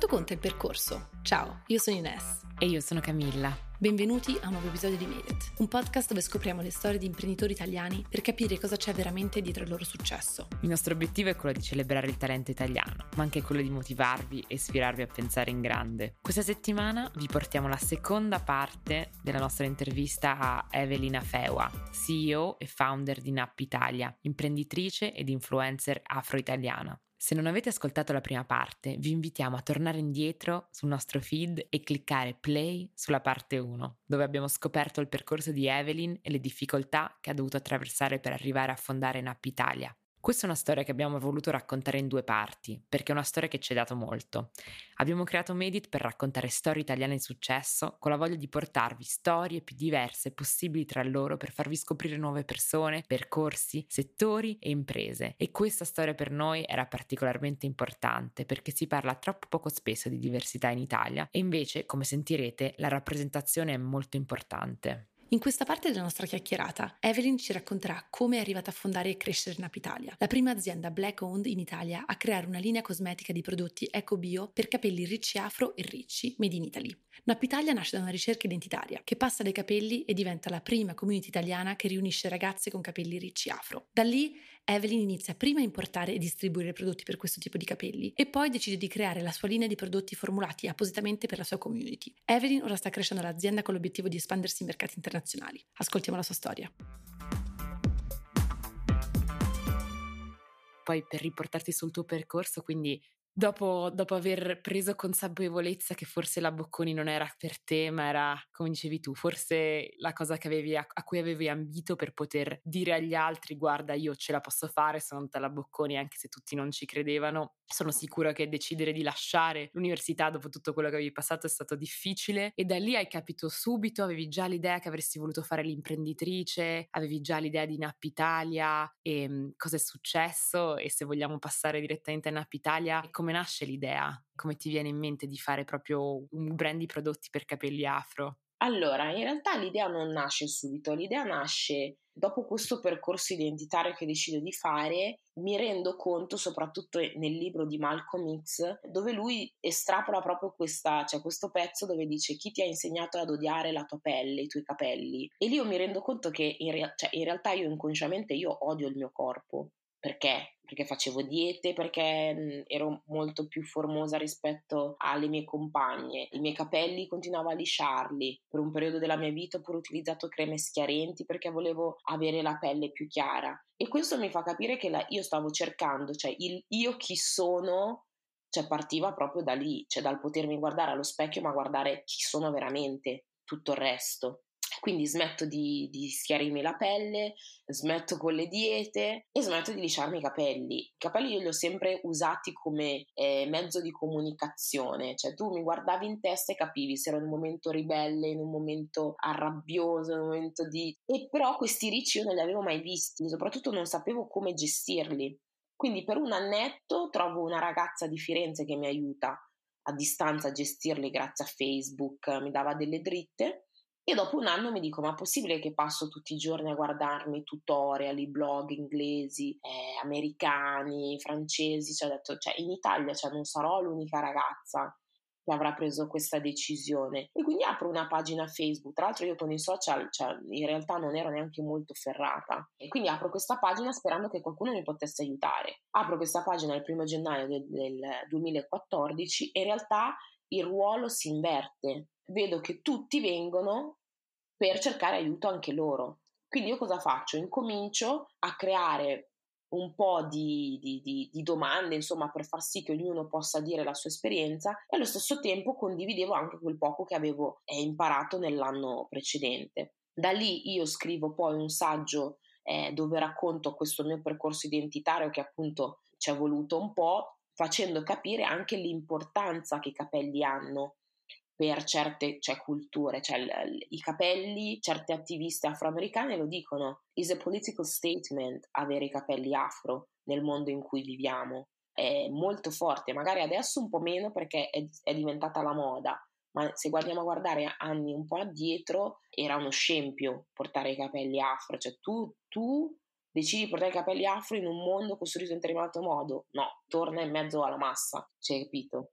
Quanto conta il percorso? Ciao, io sono Ines. E io sono Camilla. Benvenuti a un nuovo episodio di Made It, un podcast dove scopriamo le storie di imprenditori italiani per capire cosa c'è veramente dietro il loro successo. Il nostro obiettivo è quello di celebrare il talento italiano, ma anche quello di motivarvi e ispirarvi a pensare in grande. Questa settimana vi portiamo la seconda parte della nostra intervista a Evelina Feua, CEO e founder di Nap Italia, imprenditrice ed influencer afro-italiana. Se non avete ascoltato la prima parte, vi invitiamo a tornare indietro sul nostro feed e cliccare play sulla parte 1, dove abbiamo scoperto il percorso di Evelyn e le difficoltà che ha dovuto attraversare per arrivare a fondare Nap Italia. Questa è una storia che abbiamo voluto raccontare in due parti, perché è una storia che ci ha dato molto. Abbiamo creato Medit per raccontare storie italiane di successo, con la voglia di portarvi storie più diverse possibili tra loro per farvi scoprire nuove persone, percorsi, settori e imprese. E questa storia per noi era particolarmente importante perché si parla troppo poco spesso di diversità in Italia e invece, come sentirete, la rappresentazione è molto importante. In questa parte della nostra chiacchierata, Evelyn ci racconterà come è arrivata a fondare e crescere Napitalia, la prima azienda black owned in Italia a creare una linea cosmetica di prodotti eco-bio per capelli ricci afro e ricci, made in Italy. Napitalia nasce da una ricerca identitaria che passa dai capelli e diventa la prima community italiana che riunisce ragazze con capelli ricci afro. Da lì Evelyn inizia prima a importare e distribuire prodotti per questo tipo di capelli e poi decide di creare la sua linea di prodotti formulati appositamente per la sua community. Evelyn ora sta crescendo l'azienda con l'obiettivo di espandersi in mercati internazionali. Ascoltiamo la sua storia. Poi per riportarti sul tuo percorso, quindi Dopo, dopo, aver preso consapevolezza che forse la Bocconi non era per te, ma era, come dicevi tu, forse la cosa avevi, a, a, cui avevi ambito per poter dire agli altri: guarda, io ce la posso fare, sono la Bocconi, anche se tutti non ci credevano. Sono sicura che decidere di lasciare l'università dopo tutto quello che avevi passato è stato difficile e da lì hai capito subito, avevi già l'idea che avresti voluto fare l'imprenditrice, avevi già l'idea di Nap Italia e um, cosa è successo e se vogliamo passare direttamente a Nap Italia, come nasce l'idea? Come ti viene in mente di fare proprio un brand di prodotti per capelli afro? Allora, in realtà l'idea non nasce subito, l'idea nasce dopo questo percorso identitario che decido di fare, mi rendo conto, soprattutto nel libro di Malcolm X, dove lui estrapola proprio questa, cioè questo pezzo dove dice chi ti ha insegnato ad odiare la tua pelle, i tuoi capelli. E lì io mi rendo conto che in, rea- cioè in realtà io inconsciamente io odio il mio corpo. Perché? Perché facevo diete, perché mh, ero molto più formosa rispetto alle mie compagne. I miei capelli continuavo a lisciarli. Per un periodo della mia vita ho pure utilizzato creme schiarenti perché volevo avere la pelle più chiara. E questo mi fa capire che la, io stavo cercando, cioè il io chi sono, cioè partiva proprio da lì, cioè dal potermi guardare allo specchio ma guardare chi sono veramente, tutto il resto. Quindi smetto di, di schiarirmi la pelle, smetto con le diete e smetto di lisciarmi i capelli. I capelli io li ho sempre usati come eh, mezzo di comunicazione, cioè tu mi guardavi in testa e capivi se ero in un momento ribelle, in un momento arrabbioso, in un momento di... E però questi ricci io non li avevo mai visti, soprattutto non sapevo come gestirli. Quindi per un annetto trovo una ragazza di Firenze che mi aiuta a distanza a gestirli grazie a Facebook, mi dava delle dritte e dopo un anno mi dico: ma è possibile che passo tutti i giorni a guardarmi tutorial, i blog inglesi, eh, americani, francesi? Cioè, detto, cioè, in Italia cioè, non sarò l'unica ragazza che avrà preso questa decisione. E quindi apro una pagina Facebook. Tra l'altro, io con i social, cioè, in realtà non ero neanche molto ferrata. E quindi apro questa pagina sperando che qualcuno mi potesse aiutare. Apro questa pagina il primo gennaio del, del 2014 e in realtà il ruolo si inverte. Vedo che tutti vengono per cercare aiuto anche loro. Quindi io cosa faccio? Incomincio a creare un po' di, di, di, di, domande, insomma, per far sì che ognuno possa dire la sua esperienza e allo stesso tempo condividevo anche quel poco che avevo eh, imparato nell'anno precedente. Da lì io scrivo poi un saggio eh, dove racconto questo mio percorso identitario che appunto ci è voluto un po', facendo capire anche l'importanza che i capelli hanno per certe cioè, culture, cioè l- i capelli, certe attiviste afroamericane lo dicono, is a political statement avere i capelli afro nel mondo in cui viviamo. È molto forte, magari adesso un po' meno perché è, è diventata la moda, ma se guardiamo a guardare anni un po' addietro era uno scempio portare i capelli afro, cioè tu, tu decidi di portare i capelli afro in un mondo costruito in determinato modo, no, torna in mezzo alla massa, cioè capito?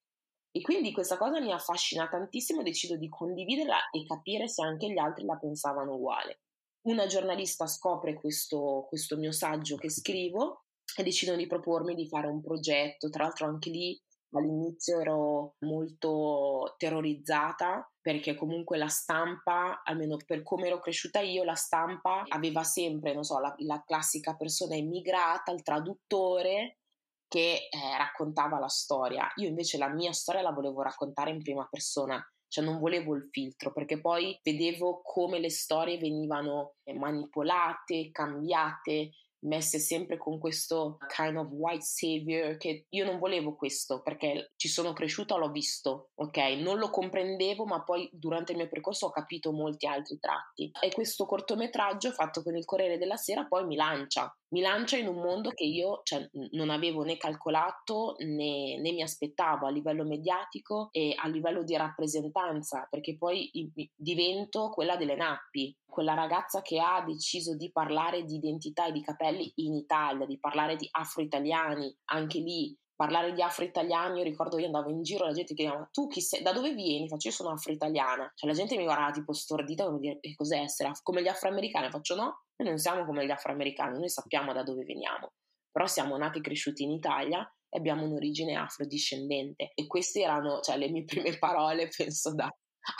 E quindi questa cosa mi affascina tantissimo e decido di condividerla e capire se anche gli altri la pensavano uguale. Una giornalista scopre questo, questo mio saggio che scrivo e decidono di propormi di fare un progetto, tra l'altro anche lì all'inizio ero molto terrorizzata perché comunque la stampa, almeno per come ero cresciuta io, la stampa aveva sempre, non so, la, la classica persona immigrata, il traduttore che eh, raccontava la storia. Io invece la mia storia la volevo raccontare in prima persona, cioè non volevo il filtro perché poi vedevo come le storie venivano manipolate, cambiate, messe sempre con questo kind of white savior che io non volevo questo perché ci sono cresciuta, l'ho visto, ok? Non lo comprendevo, ma poi durante il mio percorso ho capito molti altri tratti. E questo cortometraggio fatto con il Corriere della Sera poi mi lancia mi lancia in un mondo che io cioè, non avevo né calcolato né, né, mi aspettavo a livello mediatico e a livello di rappresentanza, perché poi divento quella delle nappi, quella ragazza che ha deciso di parlare di identità e di capelli in Italia, di parlare di afro-italiani, anche lì parlare di afro-italiani, io ricordo io andavo in giro, la gente chiedeva tu chi sei, da dove vieni? Faccio io sono afro-italiana, cioè la gente mi guardava tipo stordita come dire che cos'è essere come gli afroamericani, faccio no, noi non siamo come gli afroamericani, noi sappiamo da dove veniamo, però siamo nati e cresciuti in Italia e abbiamo un'origine afrodiscendente. E queste erano cioè, le mie prime parole, penso da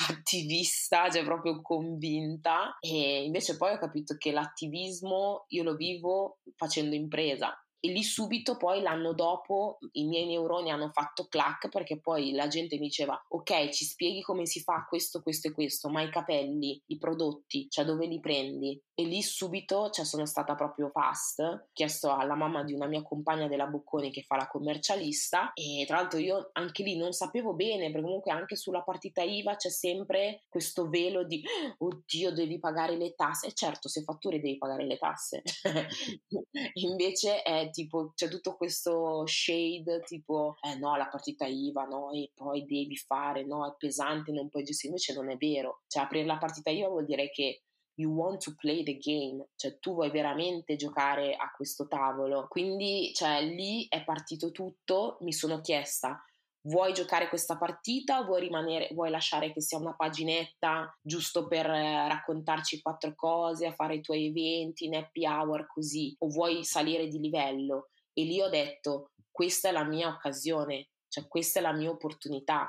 attivista, cioè proprio convinta. E invece poi ho capito che l'attivismo io lo vivo facendo impresa e lì subito poi l'anno dopo i miei neuroni hanno fatto clac perché poi la gente mi diceva ok ci spieghi come si fa questo, questo e questo, ma i capelli, i prodotti, cioè dove li prendi? E lì subito cioè, sono stata proprio fast, ho chiesto alla mamma di una mia compagna della Bocconi che fa la commercialista e tra l'altro io anche lì non sapevo bene perché comunque anche sulla partita IVA c'è sempre questo velo di oddio devi pagare le tasse. E certo se fatturi devi pagare le tasse. Invece è tipo c'è tutto questo shade tipo eh no la partita IVA no e poi devi fare no è pesante non puoi gestire invece non è vero cioè aprire la partita IVA vuol dire che you want to play the game, cioè tu vuoi veramente giocare a questo tavolo. Quindi, cioè, lì è partito tutto, mi sono chiesta vuoi giocare questa partita, vuoi rimanere, vuoi lasciare che sia una paginetta giusto per eh, raccontarci quattro cose, fare i tuoi eventi in happy hour così, o vuoi salire di livello? E lì ho detto, questa è la mia occasione, cioè questa è la mia opportunità,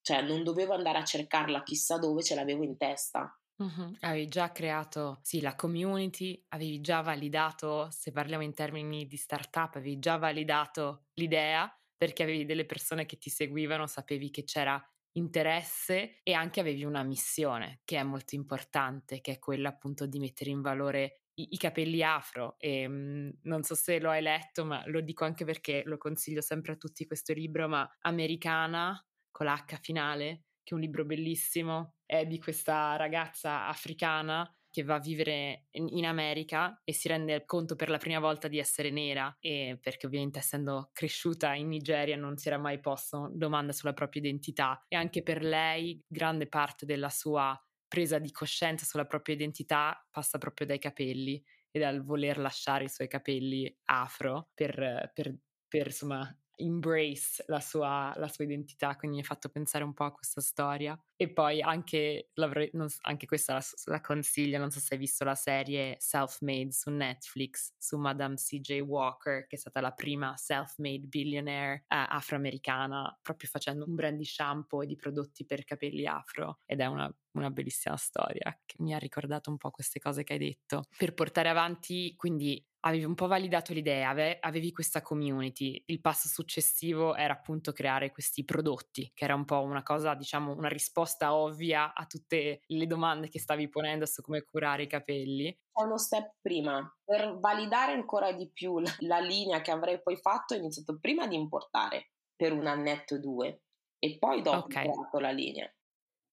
cioè non dovevo andare a cercarla chissà dove ce l'avevo in testa. Mm-hmm. Avevi già creato, sì, la community, avevi già validato, se parliamo in termini di startup, avevi già validato l'idea perché avevi delle persone che ti seguivano, sapevi che c'era interesse e anche avevi una missione che è molto importante, che è quella appunto di mettere in valore i, i capelli afro. E mh, mhmm, non so se lo hai letto, ma lo dico anche perché lo consiglio sempre a tutti questo libro, ma Americana con l'H finale, che è un libro bellissimo, è di questa ragazza africana che va a vivere in America e si rende conto per la prima volta di essere nera e perché ovviamente essendo cresciuta in Nigeria non si era mai posto domanda sulla propria identità. E anche per lei grande parte della sua presa di coscienza sulla propria identità passa proprio dai capelli e dal voler lasciare i suoi capelli afro per, per, per insomma embrace la sua, la sua, identità, quindi mi ha fatto pensare un po' a questa storia. E poi anche, non, anche questa la, la, consiglio, non so se hai visto la serie Self-Made su Netflix, su Madame C.J. Walker, che è stata la prima self-made billionaire eh, afroamericana, proprio facendo un brand di shampoo e di prodotti per capelli afro. Ed è una una bellissima storia che mi ha ricordato un po' queste cose che hai detto. Per portare avanti, quindi avevi un po' validato l'idea, ave- avevi questa community, il passo successivo era appunto creare questi prodotti, che era un po' una cosa, diciamo, una risposta ovvia a tutte le domande che stavi ponendo su come curare i capelli. C'è uno step prima, per validare ancora di più la, la linea che avrei poi fatto, ho iniziato prima di importare per un annetto o due e poi dopo okay. ho creato la linea.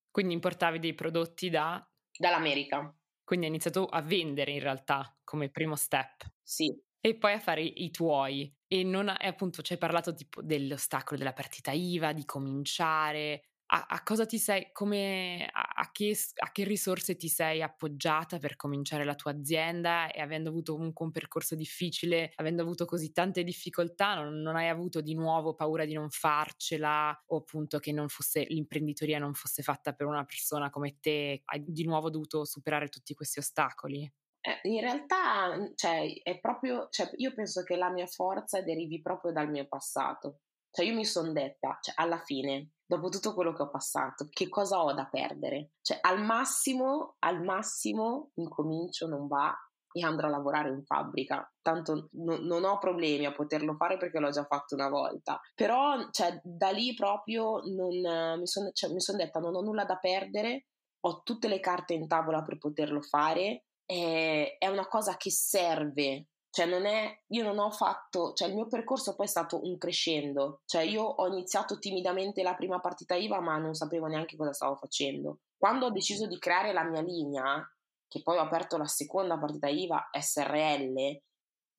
Quindi importavi dei prodotti da... Dall'America. Quindi hai iniziato a vendere in realtà come primo step. Sì. E poi a fare i tuoi. E non e appunto ci hai parlato tipo dell'ostacolo della partita IVA, di cominciare. a, a cosa ti sei, come, a, a, che, a, che, risorse ti sei appoggiata per cominciare la tua azienda e avendo avuto comunque un percorso difficile, avendo avuto così tante difficoltà, non, non hai avuto di nuovo paura di non farcela o appunto che non fosse, l'imprenditoria non fosse fatta per una persona come te, hai di nuovo dovuto superare tutti questi ostacoli? Eh, in realtà, cioè, è proprio, cioè, io penso che la mia forza derivi proprio dal mio passato. Cioè, io mi sono detta, cioè, alla fine, dopo tutto quello che ho passato, che cosa ho da perdere? Cioè, al massimo, al massimo, incomincio, non va e andrò a lavorare in fabbrica. Tanto no, non ho problemi a poterlo fare perché l'ho già fatto una volta. Però, cioè, da lì proprio non, mi sono cioè, son detta, non ho nulla da perdere, ho tutte le carte in tavola per poterlo fare. È una cosa che serve cioè, non è, io non ho fatto, cioè il mio percorso poi è stato un crescendo. Cioè, io ho iniziato timidamente la prima partita IVA, ma non sapevo neanche cosa stavo facendo. Quando ho deciso di creare la mia linea, che poi ho aperto la seconda partita IVA SRL,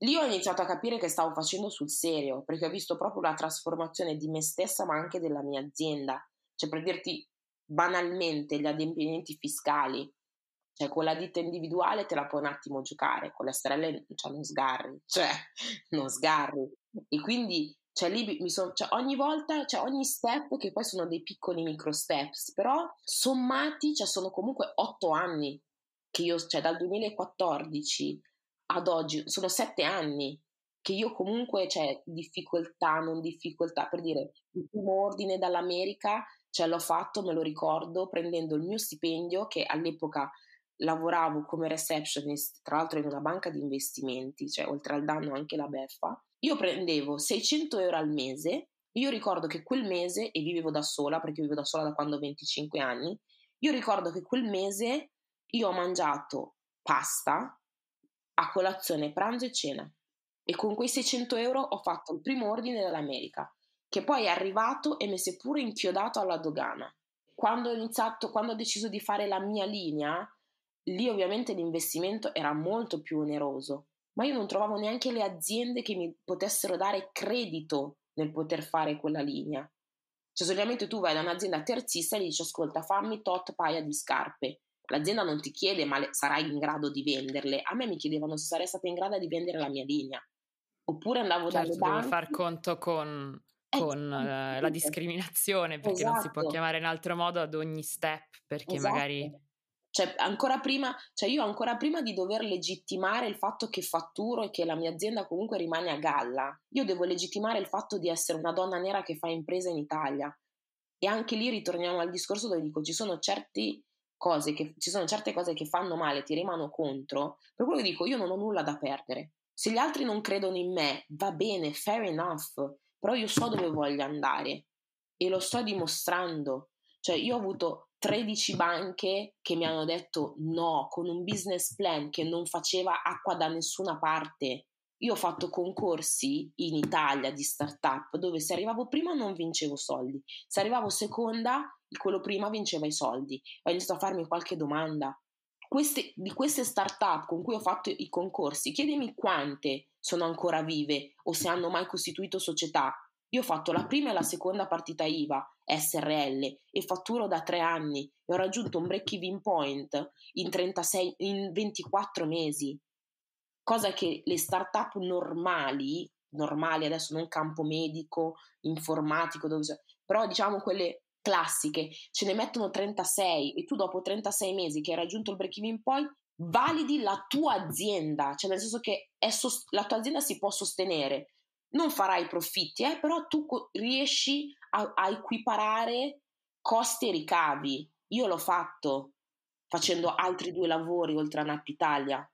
lì ho iniziato a capire che stavo facendo sul serio, perché ho visto proprio la trasformazione di me stessa, ma anche della mia azienda. Cioè, per dirti banalmente, gli adempimenti fiscali cioè, con la ditta individuale te la puoi un attimo giocare, con le stelle cioè, non sgarri, cioè, non sgarri. E quindi, cioè, lì mi sono, cioè, ogni volta, cioè, ogni step, che poi sono dei piccoli micro steps, però sommati, cioè, sono comunque otto anni che io, cioè, dal 2014 ad oggi, sono sette anni che io comunque, cioè, difficoltà, non difficoltà, per dire, il primo ordine dall'America, cioè, l'ho fatto, me lo ricordo, prendendo il mio stipendio, che all'epoca lavoravo come receptionist, tra l'altro in una banca di investimenti, cioè oltre al danno anche la beffa, io prendevo 600 euro al mese, io ricordo che quel mese, e vivevo da sola, perché vivo da sola da quando ho 25 anni, io ricordo che quel mese io ho mangiato pasta a colazione, pranzo e cena. E con quei 600 euro ho fatto il primo ordine dall'America, che poi è arrivato e mi si è pure inchiodato alla dogana. Quando ho iniziato, quando ho deciso di fare la mia linea, Lì ovviamente l'investimento era molto più oneroso, ma io non trovavo neanche le aziende che mi potessero dare credito nel poter fare quella linea. Cioè, solitamente tu vai da un'azienda terzista e gli dici: Ascolta, fammi tot paia di scarpe. L'azienda non ti chiede, ma sarai in grado di venderle. A me mi chiedevano se sarei stata in grado di vendere la mia linea. Oppure andavo certo, dalle banche. far conto con, eh, con eh, la discriminazione, perché esatto. non si può esatto. chiamare in altro modo ad ogni step, perché esatto. magari cioè, ancora prima, cioè io ancora prima di dover legittimare il fatto che fatturo e che la mia azienda comunque rimane a galla, io devo legittimare il fatto di essere una donna nera che fa impresa in Italia. E anche lì ritorniamo al discorso dove dico ci sono certe cose che, ci sono certe cose che fanno male, ti rimano contro, per quello che dico io non ho nulla da perdere. Se gli altri non credono in me, va bene, fair enough, però io so dove voglio andare e lo sto dimostrando. Cioè io ho avuto 13 banche che mi hanno detto no, con un business plan che non faceva acqua da nessuna parte. Io ho fatto concorsi in Italia di startup dove se arrivavo prima non vincevo soldi, se arrivavo seconda, quello prima vinceva i soldi. Ho iniziato a farmi qualche domanda. Queste, di queste startup con cui ho fatto i concorsi, chiedimi quante sono ancora vive o se hanno mai costituito società io ho fatto la prima e la seconda partita IVA SRL e fatturo da tre anni e ho raggiunto un break-even point in, 36, in 24 mesi, cosa che le start-up normali, normali adesso non campo medico, informatico, dove, però diciamo quelle classiche, ce ne mettono 36 e tu dopo 36 mesi che hai raggiunto il break-even point validi la tua azienda, cioè nel senso che sost- la tua azienda si può sostenere non farai profitti, eh, però tu riesci a, a equiparare costi e ricavi. Io l'ho fatto facendo altri due lavori oltre a Nap Italia.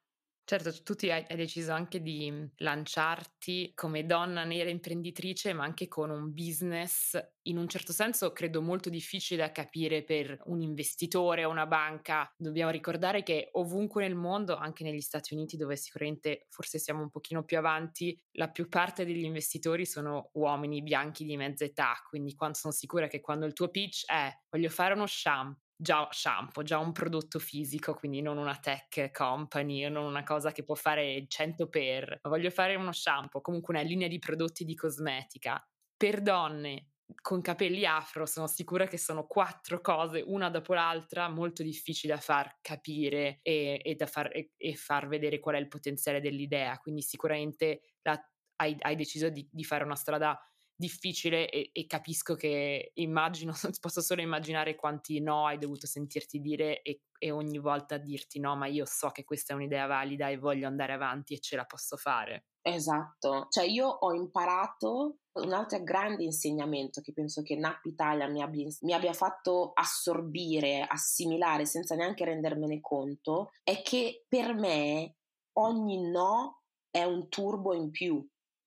Certo, tu ti hai, hai, deciso anche di lanciarti come donna nera imprenditrice, ma anche con un business in un certo senso credo molto difficile da capire per un investitore o una banca. Dobbiamo ricordare che ovunque nel mondo, anche negli Stati Uniti, dove sicuramente forse siamo un pochino più avanti, la più parte degli investitori sono uomini bianchi di mezza età. Quindi quando sono sicura che quando il tuo pitch è voglio fare uno shampoo già shampoo, già un prodotto fisico, quindi non una tech company non una cosa che può fare 100 per, ma voglio fare uno shampoo, comunque una linea di prodotti di cosmetica per donne con capelli afro sono sicura che sono quattro cose, una dopo l'altra, molto difficili da far capire e, e da far, e, e, far vedere qual è il potenziale dell'idea. Quindi sicuramente la, hai, hai, deciso di, di, fare una strada difficile e, e, capisco che immagino, posso solo immaginare quanti no hai dovuto sentirti dire e, e ogni volta dirti no, ma io so che questa è un'idea valida e voglio andare avanti e ce la posso fare. Esatto, cioè io ho imparato un altro grande insegnamento che penso che NAP Italia mi abbia, mi abbia, fatto assorbire, assimilare senza neanche rendermene conto, è che per me ogni no è un turbo in più.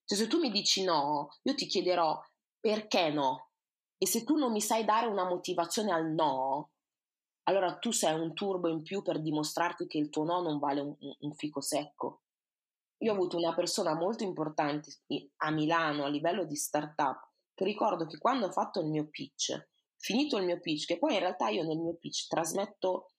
Cioè se tu mi dici no, io ti chiederò perché no. E se tu non mi sai dare una motivazione al no, allora tu sei un turbo in più per dimostrarti che il tuo no non vale un, un fico secco. Io ho avuto una persona molto importante a Milano a livello di startup che ricordo che quando ho fatto il mio pitch, finito il mio pitch, che poi in realtà io nel mio pitch trasmetto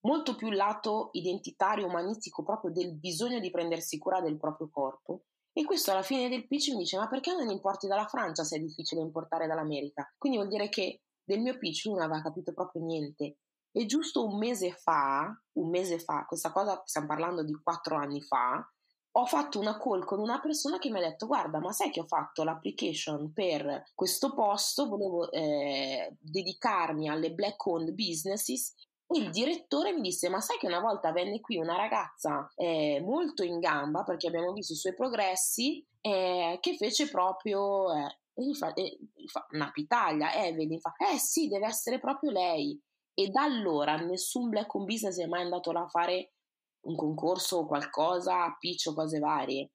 molto più il lato identitario, umanistico, proprio del bisogno di prendersi cura del proprio corpo. E questo alla fine del pitch mi dice: Ma perché non importi dalla Francia se è difficile importare dall'America? Quindi vuol dire che del mio pitch lui non aveva capito proprio niente. E giusto un mese fa, un mese fa, questa cosa stiamo parlando di quattro anni fa, ho fatto una call con una persona che mi ha detto guarda ma sai che ho fatto l'application per questo posto volevo eh, dedicarmi alle black owned businesses il direttore mi disse ma sai che una volta venne qui una ragazza eh, molto in gamba perché abbiamo visto i suoi progressi eh, che fece proprio eh, fa, e fa Napitalia Evelyn fa eh sì deve essere proprio lei e da allora nessun black owned business è mai andato là a fare un concorso o qualcosa, a pitch o cose varie.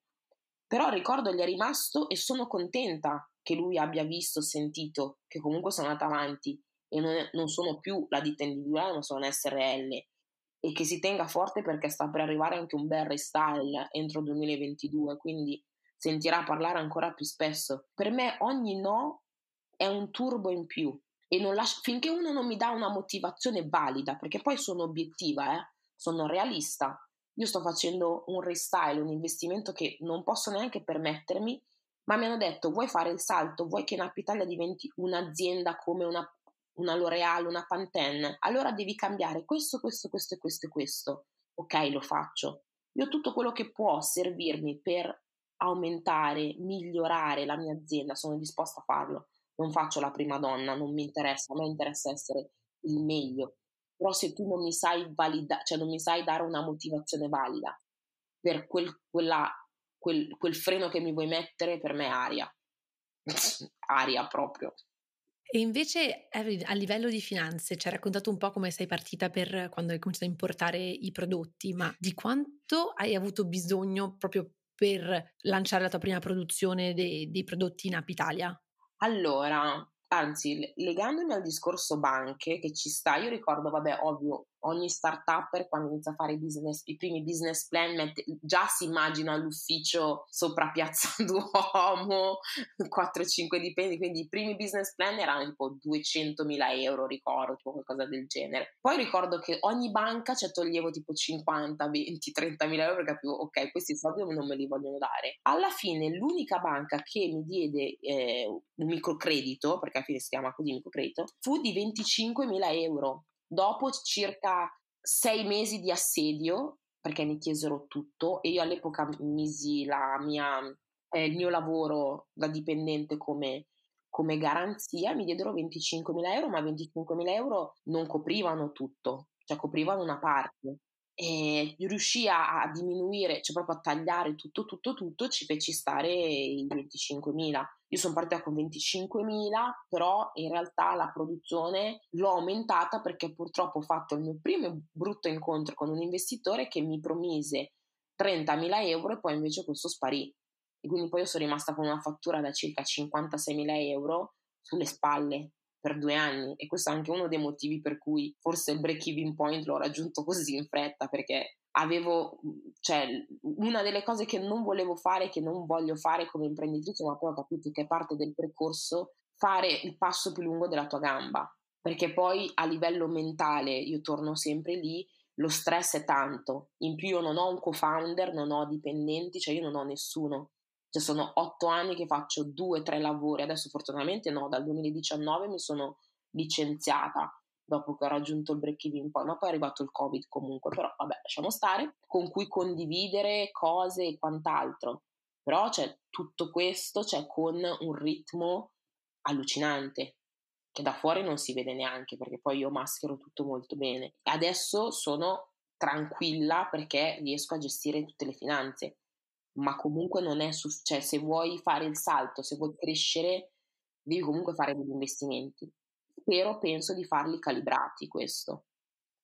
Però il ricordo gli è rimasto e sono contenta che lui abbia visto, sentito che comunque sono andata avanti e non, è, non sono più la ditta individuale, ma sono SRL e che si tenga forte perché sta per arrivare anche un bel restyle entro 2022, quindi sentirà parlare ancora più spesso. Per me ogni no è un turbo in più e lascio, finché uno non mi dà una motivazione valida, perché poi sono obiettiva, eh, sono realista. Io sto facendo un restyle, un investimento che non posso neanche permettermi, ma mi hanno detto vuoi fare il salto, vuoi che Nap Italia diventi un'azienda come una, una L'Oreal, una Pantene, allora devi cambiare questo, questo, questo e questo e questo. Ok, lo faccio. Io tutto quello che può servirmi per aumentare, migliorare la mia azienda, sono disposta a farlo. Non faccio la prima donna, non mi interessa, a me interessa essere il meglio però se tu non mi sai validare, cioè non mi sai dare una motivazione valida per quel, quella, quel, quel freno che mi vuoi mettere, per me è aria. aria proprio. E invece a livello di finanze ci hai raccontato un po' come sei partita per quando hai cominciato a importare i prodotti, ma di quanto hai avuto bisogno proprio per lanciare la tua prima produzione dei, dei prodotti in App Italia? Allora, anzi, legandomi al discorso banche che ci sta, io ricordo, vabbè, ovvio, ogni startup quando inizia a fare i, business, i primi business plan mette, già si immagina l'ufficio sopra Piazza Duomo, 4-5 dipendenti, quindi i primi business plan erano tipo 200 mila euro, ricordo, tipo qualcosa del genere. Poi ricordo che ogni banca ci toglievo tipo 50, 20, 30 mila euro perché capivo, ok, questi soldi non me li vogliono dare. Alla fine l'unica banca che mi diede eh, un microcredito, perché alla fine si chiama così microcredito, fu di 25 mila euro Dopo circa sei mesi di assedio, perché mi chiesero tutto, e io all'epoca misi mia, eh, il mio lavoro da dipendente come, come garanzia, mi diedero 25.000 euro, ma 25.000 euro non coprivano tutto, cioè coprivano una parte e riuscì a, diminuire, cioè proprio a tagliare tutto, tutto, tutto, ci feci stare i 25.000. Io sono partita con 25.000, però in realtà la produzione l'ho aumentata perché purtroppo ho fatto il mio primo brutto incontro con un investitore che mi promise 30.000 euro e poi invece questo sparì. E quindi poi io sono rimasta con una fattura da circa 56.000 euro sulle spalle per due anni e questo è anche uno dei motivi per cui forse il break even point l'ho raggiunto così in fretta perché avevo, cioè, una delle cose che non volevo fare, che non voglio fare come imprenditrice, ma poi ho capito che è parte del percorso, fare il passo più lungo della tua gamba, perché poi a livello mentale, io torno sempre lì, lo stress è tanto, in più io non ho un co-founder, non ho dipendenti, cioè io non ho nessuno, Cioè sono otto anni che faccio due, tre lavori, adesso fortunatamente no, dal 2019 mi sono licenziata dopo che ho raggiunto il break-even point, ma poi è arrivato il Covid comunque, però vabbè, lasciamo stare, con cui condividere cose e quant'altro. Però c'è tutto questo, c'è con un ritmo allucinante, che da fuori non si vede neanche, perché poi io maschero tutto molto bene. Adesso sono tranquilla perché riesco a gestire tutte le finanze, ma comunque non è, su- cioè se vuoi fare il salto, se vuoi crescere, devi comunque fare degli investimenti. Spero, penso di farli calibrati questo.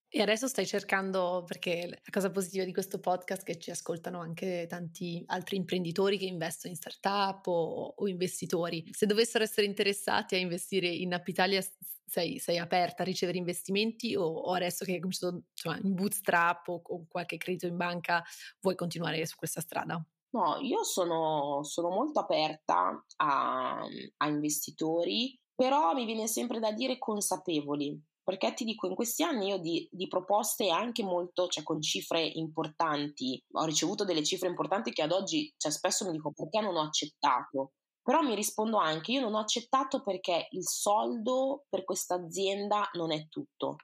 E adesso stai cercando, perché la cosa positiva di questo podcast è che ci ascoltano anche tanti altri imprenditori che investono in startup o, o investitori. Se dovessero essere interessati a investire in App Italia, sei, sei aperta a ricevere investimenti o, o adesso che hai cominciato insomma, in bootstrap o con qualche credito in banca vuoi continuare su questa strada? No, io sono, sono molto aperta a, a investitori, però mi viene sempre da dire consapevoli, perché ti dico, in questi anni io di, di, proposte anche molto, cioè con cifre importanti, ho ricevuto delle cifre importanti che ad oggi, cioè spesso mi dico perché non ho accettato, però mi rispondo anche, io non ho accettato perché il soldo per questa azienda non è tutto.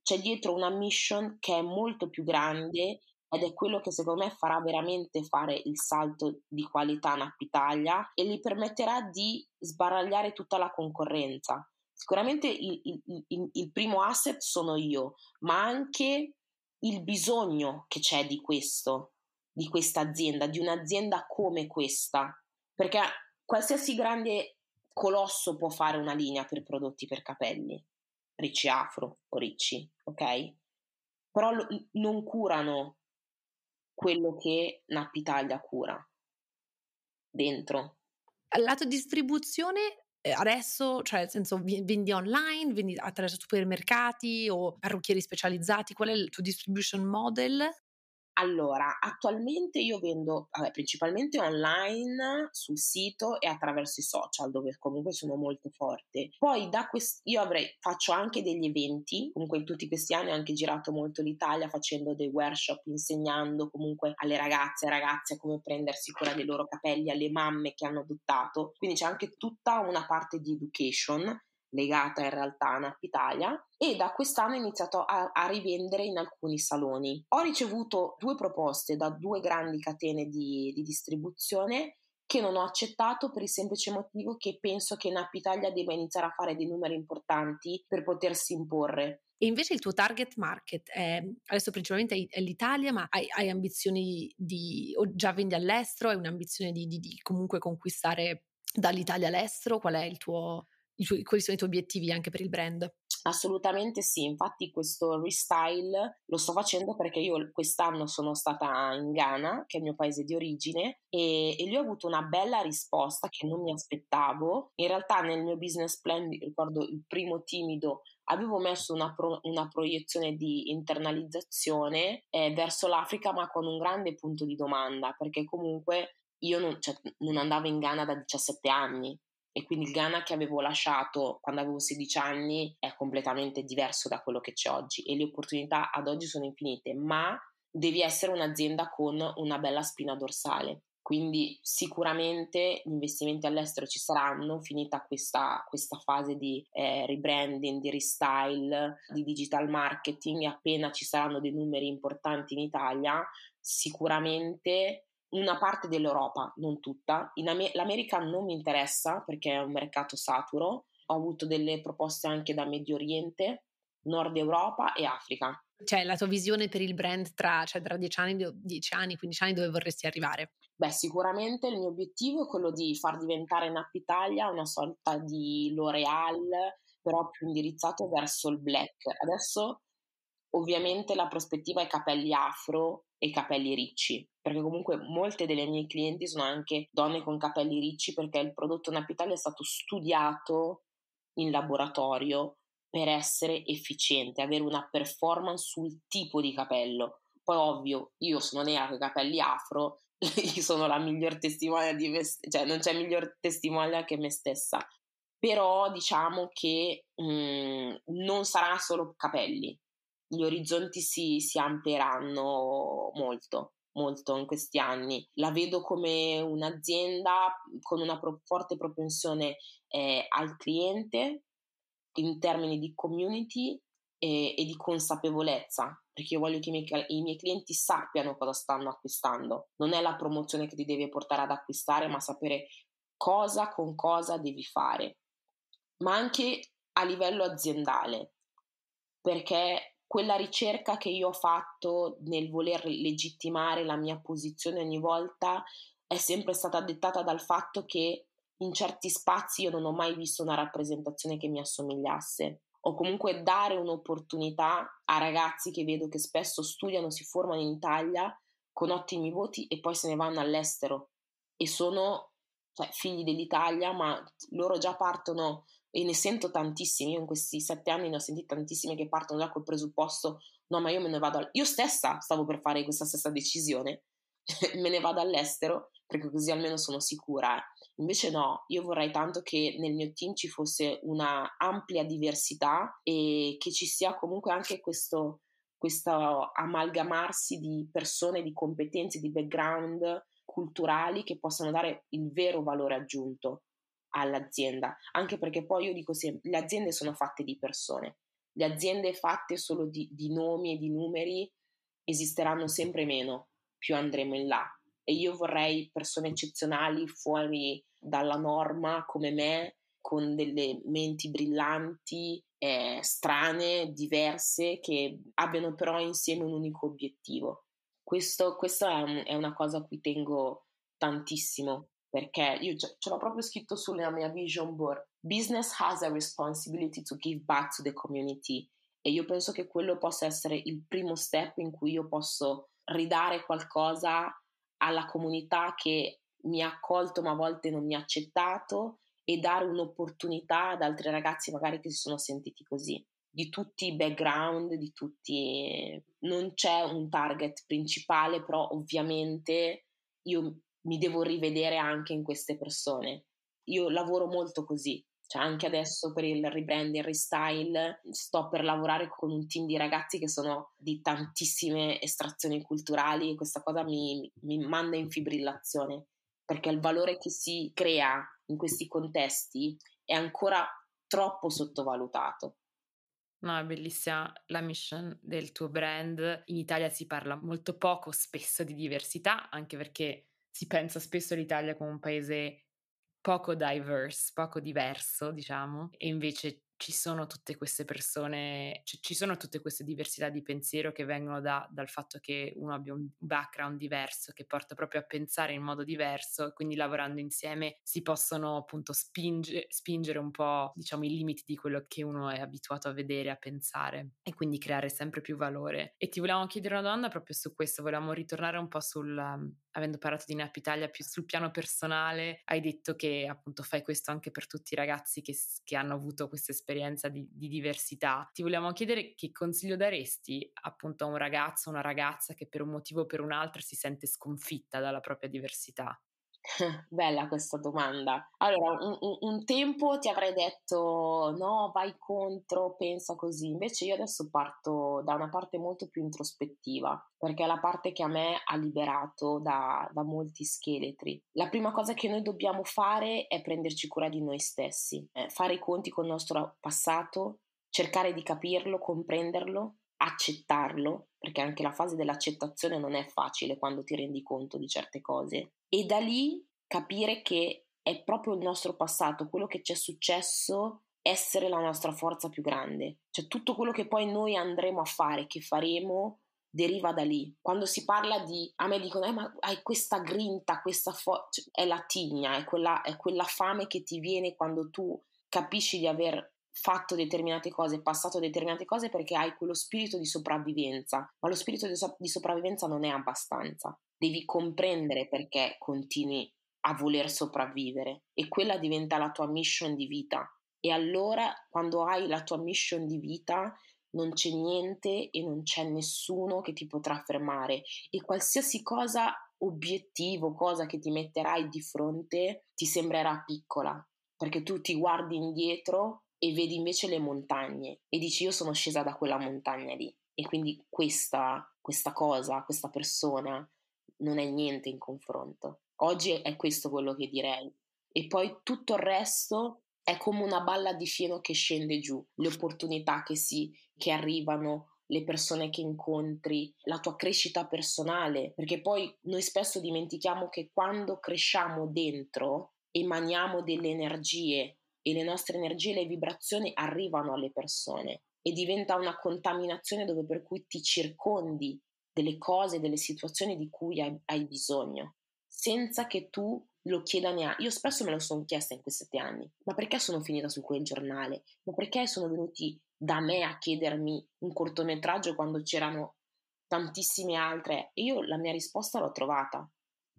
C'è dietro una mission che è molto più grande ed è quello che secondo me farà veramente fare il salto di qualità in App Italia e gli permetterà di sbaragliare tutta la concorrenza. Sicuramente il, il, il, il primo asset sono io, ma anche il bisogno che c'è di questo, di questa azienda, di un'azienda come questa, perché qualsiasi grande colosso può fare una linea per prodotti per capelli, ricci afro o ricci, ok? Però non curano quello che Napitalia cura dentro. Al lato distribuzione, eh, adesso, cioè nel senso, vendi online, vendi attraverso supermercati o parrucchieri specializzati, qual è il tuo distribution model? Allora, attualmente io vendo vabbè, principalmente online sul sito e attraverso i social, dove comunque sono molto forte. Poi da quest- io avrei, faccio anche degli eventi, comunque in tutti questi anni ho anche girato molto l'Italia facendo dei workshop, insegnando comunque alle ragazze e ragazze come prendersi cura dei loro capelli, alle mamme che hanno adottato. Quindi c'è anche tutta una parte di education legata in realtà a Nap Italia e da quest'anno ho iniziato a, a, rivendere in alcuni saloni. Ho ricevuto due proposte da due grandi catene di, di distribuzione che non ho accettato per il semplice motivo che penso che Nap Italia debba iniziare a fare dei numeri importanti per potersi imporre. E invece il tuo target market è adesso principalmente è l'Italia, ma hai, hai ambizioni di, o già vendi all'estero, hai un'ambizione di, di, di comunque conquistare dall'Italia all'estero? Qual è il tuo, quali sono i tuoi obiettivi anche per il brand? Assolutamente sì, infatti questo restyle lo sto facendo perché io quest'anno sono stata in Ghana, che è il mio paese di origine, e, e lì ho avuto una bella risposta che non mi aspettavo. In realtà nel mio business plan, ricordo il primo timido, avevo messo una, pro, una proiezione di internalizzazione eh, verso l'Africa, ma con un grande punto di domanda, perché comunque io non, cioè, non andavo in Ghana da 17 anni, e quindi il Ghana che avevo lasciato quando avevo 16 anni è completamente diverso da quello che c'è oggi e le opportunità ad oggi sono infinite, ma devi essere un'azienda con una bella spina dorsale. Quindi sicuramente gli investimenti all'estero ci saranno, finita questa, questa fase di eh, rebranding, di restyle, di digital marketing e appena ci saranno dei numeri importanti in Italia, sicuramente una parte dell'Europa, non tutta. Am- L'America non mi interessa perché è un mercato saturo. Ho avuto delle proposte anche da Medio Oriente, Nord Europa e Africa. Cioè, la tua visione per il brand tra, cioè, tra 10 anni, 10 anni, 15 anni, dove vorresti arrivare? Beh, sicuramente il mio obiettivo è quello di far diventare Nap Italia una sorta di L'Oreal, però più indirizzato verso il black. Adesso, ovviamente, la prospettiva è capelli afro e capelli ricci, perché comunque molte delle mie clienti sono anche donne con capelli ricci perché il prodotto Napitalia è stato studiato in laboratorio per essere efficiente, avere una performance sul tipo di capello. Poi ovvio, io sono nera con i capelli afro, io sono la miglior testimone di me cioè non c'è miglior testimone che me stessa. Però diciamo che mh, mm, non sarà solo capelli, gli orizzonti si, si amplieranno molto. molto in questi anni. La vedo come un'azienda con una pro- forte propensione eh, al cliente in termini di community e, e, di consapevolezza, perché io voglio che i miei, i miei clienti sappiano cosa stanno acquistando. Non è la promozione che ti deve portare ad acquistare, ma sapere cosa con cosa devi fare. Ma anche a livello aziendale, perché quella ricerca che io ho fatto nel voler legittimare la mia posizione ogni volta è sempre stata dettata dal fatto che in certi spazi io non ho mai visto una rappresentazione che mi assomigliasse. O comunque dare un'opportunità a ragazzi che vedo che spesso studiano, si formano in Italia con ottimi voti e poi se ne vanno all'estero. E sono cioè, figli dell'Italia, ma loro già partono e ne sento tantissimi, io in questi sette anni ne ho sentiti tantissimi che partono già col presupposto, no ma io me ne vado, all-". io stessa stavo per fare questa stessa decisione, me ne vado all'estero perché così almeno sono sicura. Invece no, io vorrei tanto che nel mio team ci fosse una ampia diversità e che ci sia comunque anche questo, questo amalgamarsi di persone, di competenze, di background culturali che possano dare il vero valore aggiunto all'azienda, anche perché poi io dico sempre, le aziende sono fatte di persone, le aziende fatte solo di, di nomi e di numeri esisteranno sempre meno, più andremo in là. E io vorrei persone eccezionali fuori dalla norma come me, con delle menti brillanti, eh, strane, diverse, che abbiano però insieme un unico obiettivo. Questo, questo è, un, è una cosa a cui tengo tantissimo perché io ce, l'ho proprio scritto sulla mia vision board. Business has a responsibility to give back to the community e io penso che quello possa essere il primo step in cui io posso ridare qualcosa alla comunità che mi ha accolto ma a volte non mi ha accettato e dare un'opportunità ad altri ragazzi magari che si sono sentiti così di tutti i background, di tutti non c'è un target principale, però ovviamente io mi devo rivedere anche in queste persone. Io lavoro molto così, cioè anche adesso per il rebrand, il restyle, sto per lavorare con un team di ragazzi che sono di tantissime estrazioni culturali e questa cosa mi, mi manda in fibrillazione, perché il valore che si crea in questi contesti è ancora troppo sottovalutato. No, è bellissima la mission del tuo brand. In Italia si parla molto poco spesso di diversità, anche perché si pensa spesso all'Italia come un paese poco diverse, poco diverso, diciamo, e invece ci sono tutte queste persone, c- ci sono tutte queste diversità di pensiero che vengono da, dal fatto che uno abbia un background diverso, che porta proprio a pensare in modo diverso e quindi lavorando insieme si possono appunto spinge, spingere un po' diciamo i limiti di quello che uno è abituato a vedere, a pensare e quindi creare sempre più valore. E ti volevamo chiedere una domanda proprio su questo, volevamo ritornare un po' sul, avendo parlato di Nap Italia più sul piano personale, hai detto che appunto fai questo anche per tutti i ragazzi che, che hanno avuto questa esperienza di, di diversità, ti volevamo chiedere che consiglio daresti appunto a un ragazzo o una ragazza che per un motivo o per un altro si sente sconfitta dalla propria diversità? Bella questa domanda. Allora, un, un, un, tempo ti avrei detto no, vai contro, pensa così. Invece io adesso parto da una parte molto più introspettiva, perché è la parte che a me ha liberato da, da molti scheletri. La prima cosa che noi dobbiamo fare è prenderci cura di noi stessi, eh, fare i conti con il nostro passato, cercare di capirlo, comprenderlo accettarlo, perché anche la fase dell'accettazione non è facile quando ti rendi conto di certe cose, e da lì capire che è proprio il nostro passato, quello che ci è successo, essere la nostra forza più grande. Cioè tutto quello che poi noi andremo a fare, che faremo, deriva da lì. Quando si parla di, a me dicono, eh, ma hai questa grinta, questa forza, cioè, è la tigna, è quella, è quella fame che ti viene quando tu capisci di aver fatto determinate cose, passato determinate cose perché hai quello spirito di sopravvivenza, ma lo spirito di, so- di sopravvivenza non è abbastanza. Devi comprendere perché continui a voler sopravvivere e quella diventa la tua mission di vita. E allora, quando hai la tua mission di vita, non c'è niente e non c'è nessuno che ti potrà fermare e qualsiasi cosa, obiettivo, cosa che ti metterai di fronte, ti sembrerà piccola, perché tu ti guardi indietro e vedi invece le montagne e dici io sono scesa da quella montagna lì e quindi questa, questa cosa, questa persona non è niente in confronto. Oggi è questo quello che direi. E poi tutto il resto è come una balla di fieno che scende giù, le opportunità che si che arrivano, le persone che incontri, la tua crescita personale, perché poi noi spesso dimentichiamo che quando cresciamo dentro emaniamo delle energie e le nostre energie, le vibrazioni arrivano alle persone e diventa una contaminazione dove per cui ti circondi delle cose, delle situazioni di cui hai, hai bisogno, senza che tu lo chieda neanche. Io spesso me lo sono chiesta in questi sette anni, ma perché sono finita su quel giornale? Ma perché sono venuti da me a chiedermi un cortometraggio quando c'erano tantissime altre? E io la mia risposta l'ho trovata,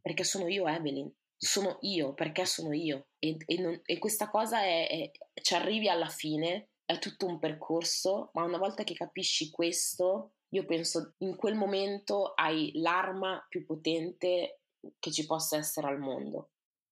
perché sono io Evelyn, sono io, perché sono io. E, e, non, e questa cosa è, è, ci arrivi alla fine, è tutto un percorso, ma una volta che capisci questo, io penso in quel momento hai l'arma più potente che ci possa essere al mondo.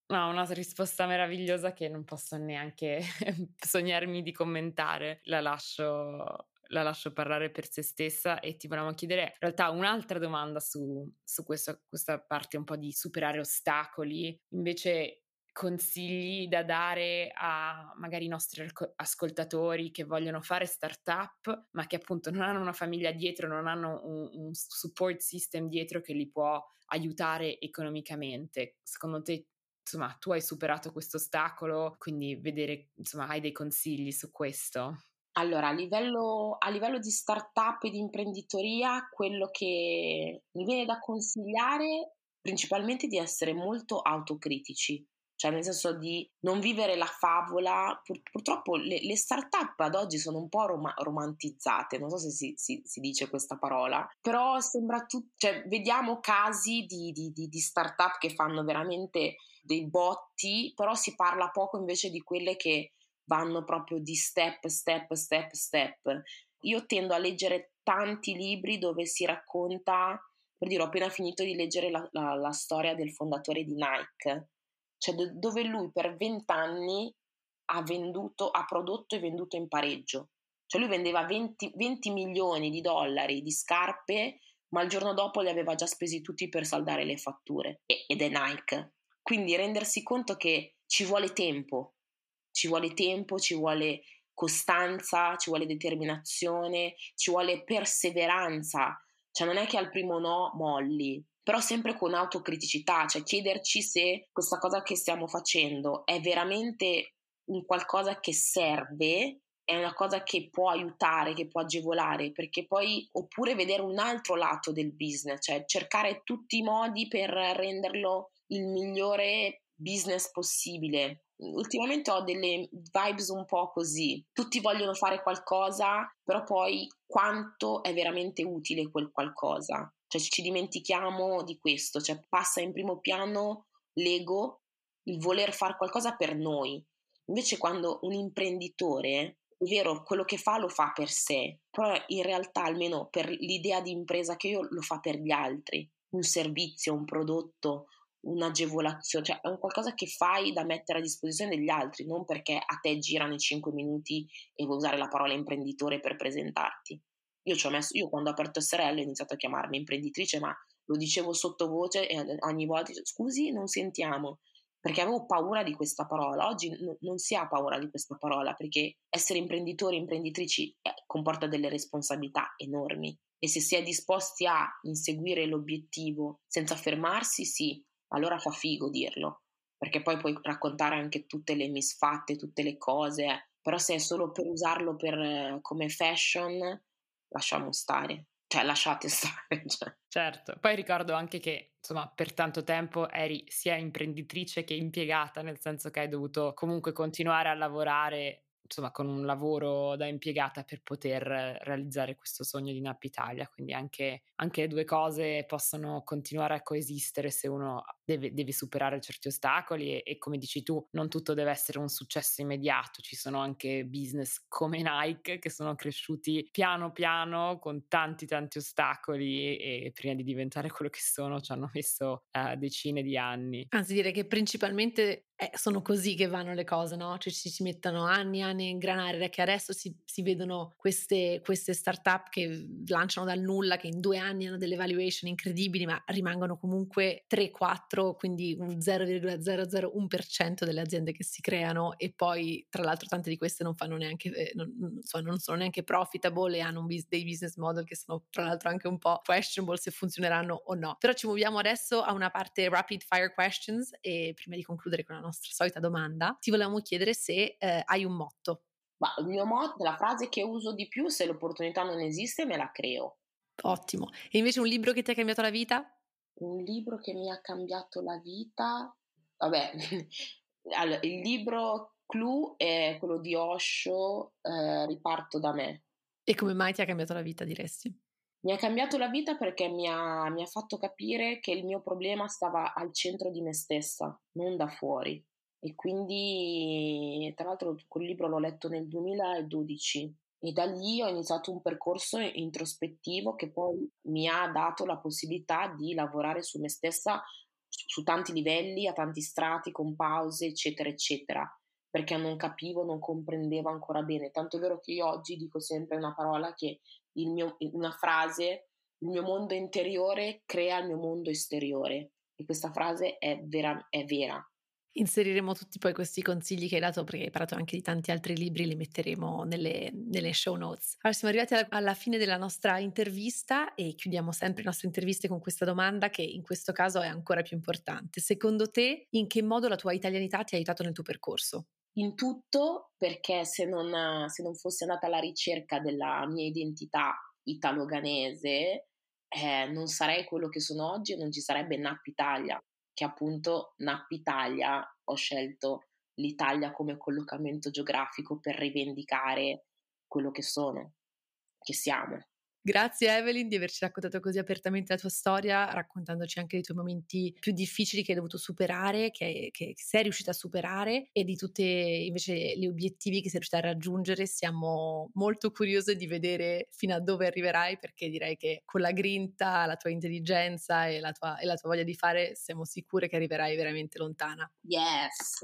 No, una risposta meravigliosa che non posso neanche sognarmi di commentare. La lascio, la lascio parlare per se stessa e ti volevamo chiedere in realtà un'altra domanda su, su questo, questa parte un po' di superare ostacoli. Invece consigli da dare a magari i nostri ascoltatori che vogliono fare startup ma che appunto non hanno una famiglia dietro, non hanno un, un support system dietro che li può aiutare economicamente. Secondo te insomma, tu hai superato questo ostacolo, quindi vedere, insomma, hai dei consigli su questo? Allora, a livello, a livello di startup e di imprenditoria, quello che mi viene da consigliare principalmente di essere molto autocritici, cioè nel senso di non vivere la favola. Pur, purtroppo le, le start-up ad oggi sono un po' rom- romantizzate, non so se si, si, si, dice questa parola, però sembra tutto, cioè vediamo casi di, di, di, di start-up che fanno veramente dei botti, però si parla poco invece di quelle che vanno proprio di step, step, step, step. Io tendo a leggere tanti libri dove si racconta, per dire, ho appena finito di leggere la, la, la storia del fondatore di Nike, cioè do, dove lui per vent'anni ha venduto, ha prodotto e venduto in pareggio. Cioè lui vendeva 20, 20 milioni di dollari di scarpe, ma il giorno dopo li aveva già spesi tutti per saldare le fatture. E, ed è Nike. Quindi rendersi conto che ci vuole tempo, ci vuole tempo, ci vuole costanza, ci vuole determinazione, ci vuole perseveranza. Cioè non è che al primo no molli, però sempre con autocriticità, cioè chiederci se questa cosa che stiamo facendo è veramente un qualcosa che serve, è una cosa che può aiutare, che può agevolare, perché poi oppure vedere un altro lato del business, cioè cercare tutti i modi per renderlo il migliore business possibile. Ultimamente ho delle vibes un po' così. Tutti vogliono fare qualcosa, però poi quanto è veramente utile quel qualcosa? Cioè ci dimentichiamo di questo, cioè passa in primo piano l'ego, il voler fare qualcosa per noi. Invece quando un imprenditore è vero, quello che fa lo fa per sé, però in realtà almeno per l'idea di impresa che io lo fa per gli altri, un servizio, un prodotto, un'agevolazione, cioè è un qualcosa che fai da mettere a disposizione degli altri, non perché a te girano i 5 minuti e vuoi usare la parola imprenditore per presentarti. Io messo, io quando ho aperto SRL ho iniziato a chiamarmi imprenditrice, ma lo dicevo sottovoce e ogni volta scusi, non sentiamo, perché avevo paura di questa parola. Oggi n- non si ha paura di questa parola perché essere imprenditori e imprenditrici eh, comporta delle responsabilità enormi. E se si è disposti a inseguire l'obiettivo senza fermarsi, sì, allora fa figo dirlo, perché poi puoi raccontare anche tutte le misfatte, tutte le cose, però se è solo per usarlo per, come fashion, lasciamo stare. Cioè, lasciate stare. Cioè. Certo, poi ricordo anche che insomma per tanto tempo eri sia imprenditrice che impiegata, nel senso che hai dovuto comunque continuare a lavorare insomma con un lavoro da impiegata per poter realizzare questo sogno di Nap Italia, quindi anche, anche le due cose possono continuare a coesistere se uno deve, deve superare certi ostacoli e, e, come dici tu non tutto deve essere un successo immediato, ci sono anche business come Nike che sono cresciuti piano piano con tanti tanti ostacoli e prima di diventare quello che sono ci hanno messo uh, decine di anni. Anzi direi che principalmente eh, sono così che vanno le cose, no? Cioè ci si mettono anni e anni a ingranare, che adesso si, si vedono queste, queste start-up che lanciano dal nulla, che in due anni hanno delle valuation incredibili, ma rimangono comunque 3-4, quindi un 0,001% delle aziende che si creano e poi tra l'altro tante di queste non fanno neanche, eh, non, non, sono neanche profitable e hanno bis- dei business model che sono tra l'altro anche un po' questionable se funzioneranno o no. Però ci muoviamo adesso a una parte rapid fire questions e prima di concludere con la nostra nostra solita domanda, ti volevamo chiedere se eh, hai un motto. Ma il mio motto, la frase che uso di più, se l'opportunità non esiste, me la creo. Ottimo. E invece un libro che ti ha cambiato la vita? Un libro che mi ha cambiato la vita? Vabbè, allora, il libro clou è quello di Osho, eh, Riparto da me. E come mai ti ha cambiato la vita, diresti? Mi ha cambiato la vita perché mi ha, mi ha, fatto capire che il mio problema stava al centro di me stessa, non da fuori. E quindi, tra l'altro, quel libro l'ho letto nel 2012 e da lì ho iniziato un percorso introspettivo che poi mi ha dato la possibilità di lavorare su me stessa su tanti livelli, a tanti strati, con pause, eccetera, eccetera, perché non capivo, non comprendevo ancora bene. Tanto è vero che io oggi dico sempre una parola che mio, una frase, il mio mondo interiore crea il mio mondo esteriore. E questa frase è vera. È vera. Inseriremo tutti poi questi consigli che hai dato perché hai parlato anche di tanti altri libri, li metteremo nelle, nelle show notes. Allora siamo arrivati alla, alla, fine della nostra intervista e chiudiamo sempre le nostre interviste con questa domanda che in questo caso è ancora più importante. Secondo te in che modo la tua italianità ti ha aiutato nel tuo percorso? In tutto perché se non, se non fossi andata alla ricerca della mia identità italo-ganese eh, non sarei quello che sono oggi e non ci sarebbe NAP Italia, che appunto NAP Italia ho scelto l'Italia come collocamento geografico per rivendicare quello che sono, che siamo. Grazie Evelyn di averci raccontato così apertamente la tua storia, raccontandoci anche dei tuoi momenti più difficili che hai dovuto superare, che, che sei riuscita a superare e di tutti invece gli obiettivi che sei riuscita a raggiungere. Siamo molto curiose di vedere fino a dove arriverai perché direi che con la grinta, la tua intelligenza e la tua, e la tua voglia di fare siamo sicure che arriverai veramente lontana. Yes!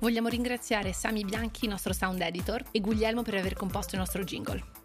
Vogliamo ringraziare Sami Bianchi, nostro sound editor, e Guglielmo per aver composto il nostro jingle.